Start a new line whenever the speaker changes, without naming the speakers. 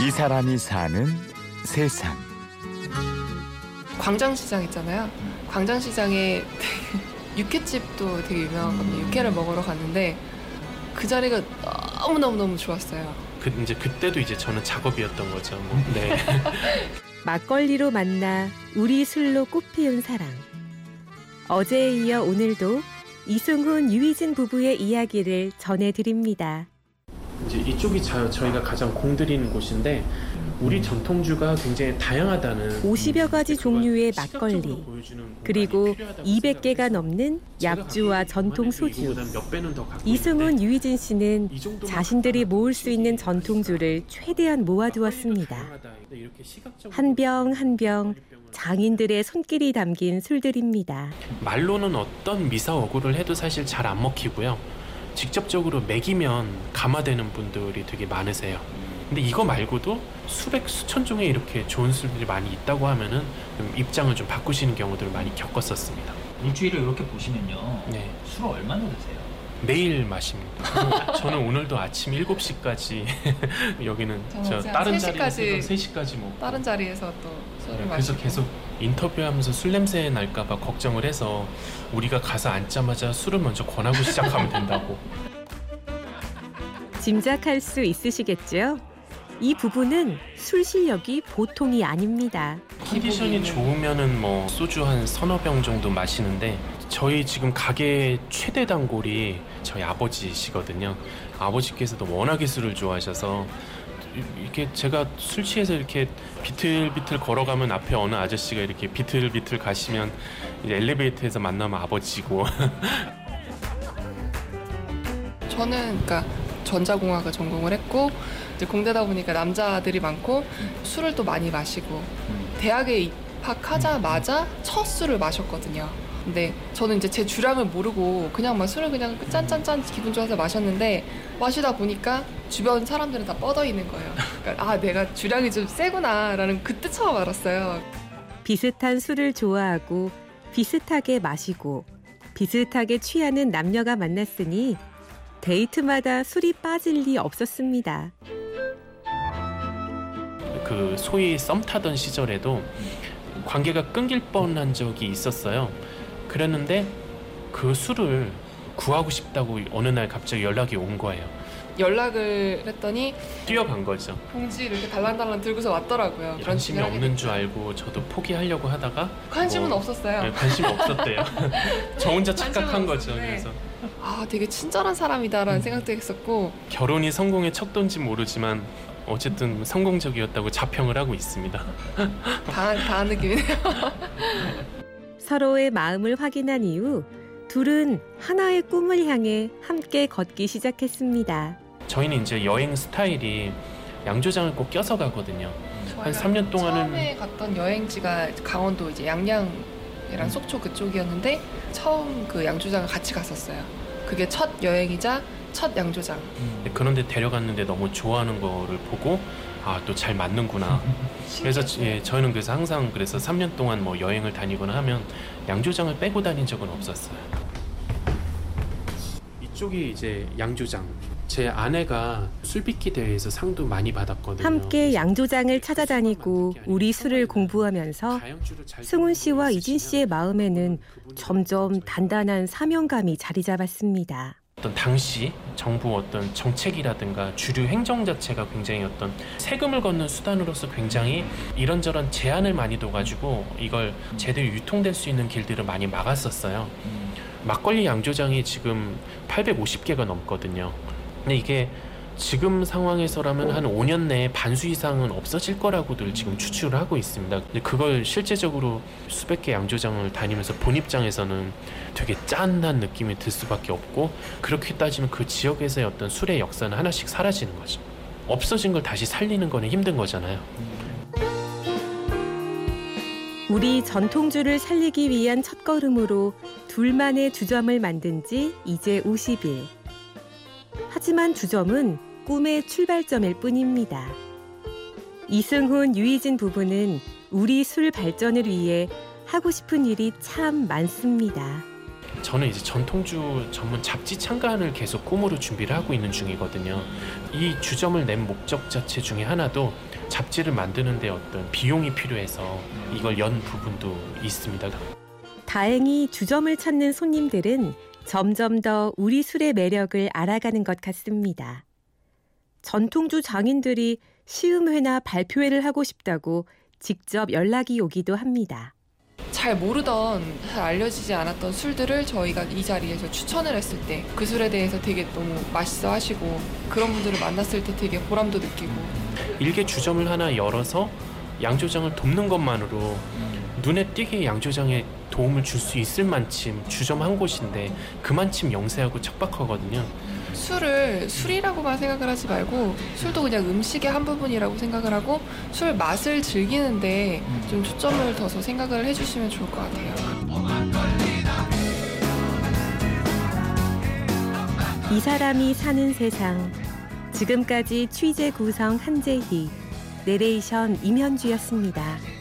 이 사람이 사는 세상.
광장시장 있잖아요. 광장시장에 육회집도 되게 유명하거든요. 육회를 먹으러 갔는데 그 자리가 너무 너무 너무 좋았어요.
그 이제 그때도 이제 저는 작업이었던 거죠. 뭐. 네.
막걸리로 만나 우리 술로 꽃피운 사랑. 어제에 이어 오늘도 이승훈 유희진 부부의 이야기를 전해드립니다.
이제 이쪽이 자, 저희가 가장 공들이는 곳인데 우리 전통주가 굉장히 다양하다는
50여 가지 종류의 막걸리, 그리고 200개가 넘는 약주와 전통 소주. 이승훈, 유희진 씨는 자신들이 모을 수 있는 전통주를 최대한 모아두었습니다. 한 병 한 병 장인들의 손길이 담긴 술들입니다.
말로는 어떤 미사 어구를 해도 사실 잘 안 먹히고요. 직접적으로 먹이면 감화되는 분들이 되게 많으세요. 근데 이거 말고도 수백 수천 종의 이렇게 좋은 술들이 많이 있다고 하면은 좀 입장을 좀 바꾸시는 경우들을 많이 겪었었습니다.
일주일을 이렇게 보시면요.
네.
술을 얼마나 드세요?
매일 마십니다. 저는 오늘도 아침 7시까지 여기는 저 다른 자리에서 3시까지 먹고
다른 자리에서 또 술을
네,
마시고
그래서 계속 인터뷰하면서 술 냄새 날까봐 걱정을 해서 우리가 가서 앉자마자 술을 먼저 권하고 시작하면 된다고.
짐작할 수 있으시겠죠? 이 부부는 술 실력이 보통이 아닙니다.
컨디션이 좋으면은 뭐 소주 한 서너 병 정도 마시는데 저희 지금 가게 최대 단골이 저희 아버지시거든요. 아버지께서도 워낙에 술을 좋아하셔서 이렇게 제가 술 취해서 이렇게 비틀비틀 걸어가면 앞에 어느 아저씨가 이렇게 비틀비틀 가시면 이제 엘리베이터에서 만나면 아버지고
저는 그러니까 전자공학을 전공을 했고 이제 공대다 보니까 남자들이 많고 술을 또 많이 마시고 대학에 입학하자마자 첫 술을 마셨거든요. 근데 저는 이제 제 주량을 모르고 그냥 막 술을 그냥 짠짠짠 기분 좋아서 마셨는데 마시다 보니까 주변 사람들은 다 뻗어 있는 거예요. 그러니까 아 내가 주량이 좀 세구나라는 그때 처음 알았어요.
비슷한 술을 좋아하고 비슷하게 마시고 비슷하게 취하는 남녀가 만났으니 데이트마다 술이 빠질 리 없었습니다.
그 소위 썸 타던 시절에도 관계가 끊길 뻔한 적이 있었어요. 그랬는데 그 술을 구하고 싶다고 어느 날 갑자기 연락이 온 거예요.
연락을 했더니
뛰어간 거죠.
봉지를 이렇게 달랑달랑 들고서 왔더라고요.
관심이 없는 줄 알고 저도 포기하려고 하다가
관심은
뭐,
없었어요.
네, 관심이 없었대요. 저 혼자 착각한 거죠. 그래서
아 되게 친절한 사람이다라는 생각도 했었고
결혼이 성공의 척도인지 모르지만 어쨌든 성공적이었다고 자평을 하고 있습니다.
당한, 당한 느낌이네요.
서로의 마음을 확인한 이후 둘은 하나의 꿈을 향해 함께 걷기 시작했습니다.
저희는 이제 여행 스타일이 양조장을 꼭 껴서 가거든요. 한 3년 동안은
처음에 갔던 여행지가 강원도 이제 양양 이랑 속초 그쪽이었는데 처음 그 양조장을 같이 갔었어요. 그게 첫 여행이자 첫 양조장.
네, 그런데 데려갔는데 너무 좋아하는 거를 보고 아 또 잘 맞는구나. 그래서 예, 저희는 그래서 항상 그래서 3년 동안 뭐 여행을 다니거나 하면 양조장을 빼고 다닌 적은 없었어요. 이쪽이 이제 양조장. 제 아내가 술빚기 대회에서 상도 많이 받았거든요.
함께 양조장을 찾아다니고 우리 술을 공부하면서 승훈 씨와 이진 씨의 마음에는 점점 단단한 사명감이 자리 잡았습니다.
어떤 당시 정부 어떤 정책이라든가 주류 행정 자체가 굉장히 어떤 세금을 걷는 수단으로서 굉장히 이런저런 제한을 많이 둬가지고 이걸 제대로 유통될 수 있는 길들을 많이 막았었어요. 막걸리 양조장이 지금 850개가 넘거든요. 근데 이게 지금 상황에서라면 한 5년 내에 반수 이상은 없어질 거라고들 지금 추측을 하고 있습니다. 근데 그걸 실제적으로 수백 개 양조장을 다니면서 본 입장에서는 되게 짠한 느낌이 들 수밖에 없고 그렇게 따지면 그 지역에서의 어떤 술의 역사는 하나씩 사라지는 거죠. 없어진 걸 다시 살리는 거는 힘든 거잖아요.
우리 전통주를 살리기 위한 첫걸음으로 둘만의 주점을 만든 지 이제 50일. 하지만 주점은 꿈의 출발점일 뿐입니다. 이승훈, 유희진 부부는 우리 술 발전을 위해 하고 싶은 일이 참 많습니다.
저는 이제 전통주 전문 잡지 창간을 계속 꿈으로 준비를 하고 있는 중이거든요. 이 주점을 낸 목적 자체 중에 하나도 잡지를 만드는데 어떤 비용이 필요해서 이걸 연 부분도 있습니다.
다행히 주점을 찾는 손님들은 점점 더 우리 술의 매력을 알아가는 것 같습니다. 전통주 장인들이 시음회나 발표회를 하고 싶다고 직접 연락이 오기도 합니다.
잘 모르던, 잘 알려지지 않았던 술들을 저희가 이 자리에서 추천을 했을 때 그 술에 대해서 되게 너무 맛있어 하시고 그런 분들을 만났을 때 되게 보람도 느끼고
일개 주점을 하나 열어서 양조장을 돕는 것만으로 눈에 띄게 양조장에 도움을 줄 수 있을 만큼 주점 한 곳인데 그만큼 영세하고 척박하거든요.
술을 술이라고만 생각을 하지 말고 술도 그냥 음식의 한 부분이라고 생각을 하고 술 맛을 즐기는데 좀 초점을 둬서 생각을 해주시면 좋을 것 같아요.
이 사람이 사는 세상. 지금까지 취재 구성 한재희, 내레이션 임현주였습니다.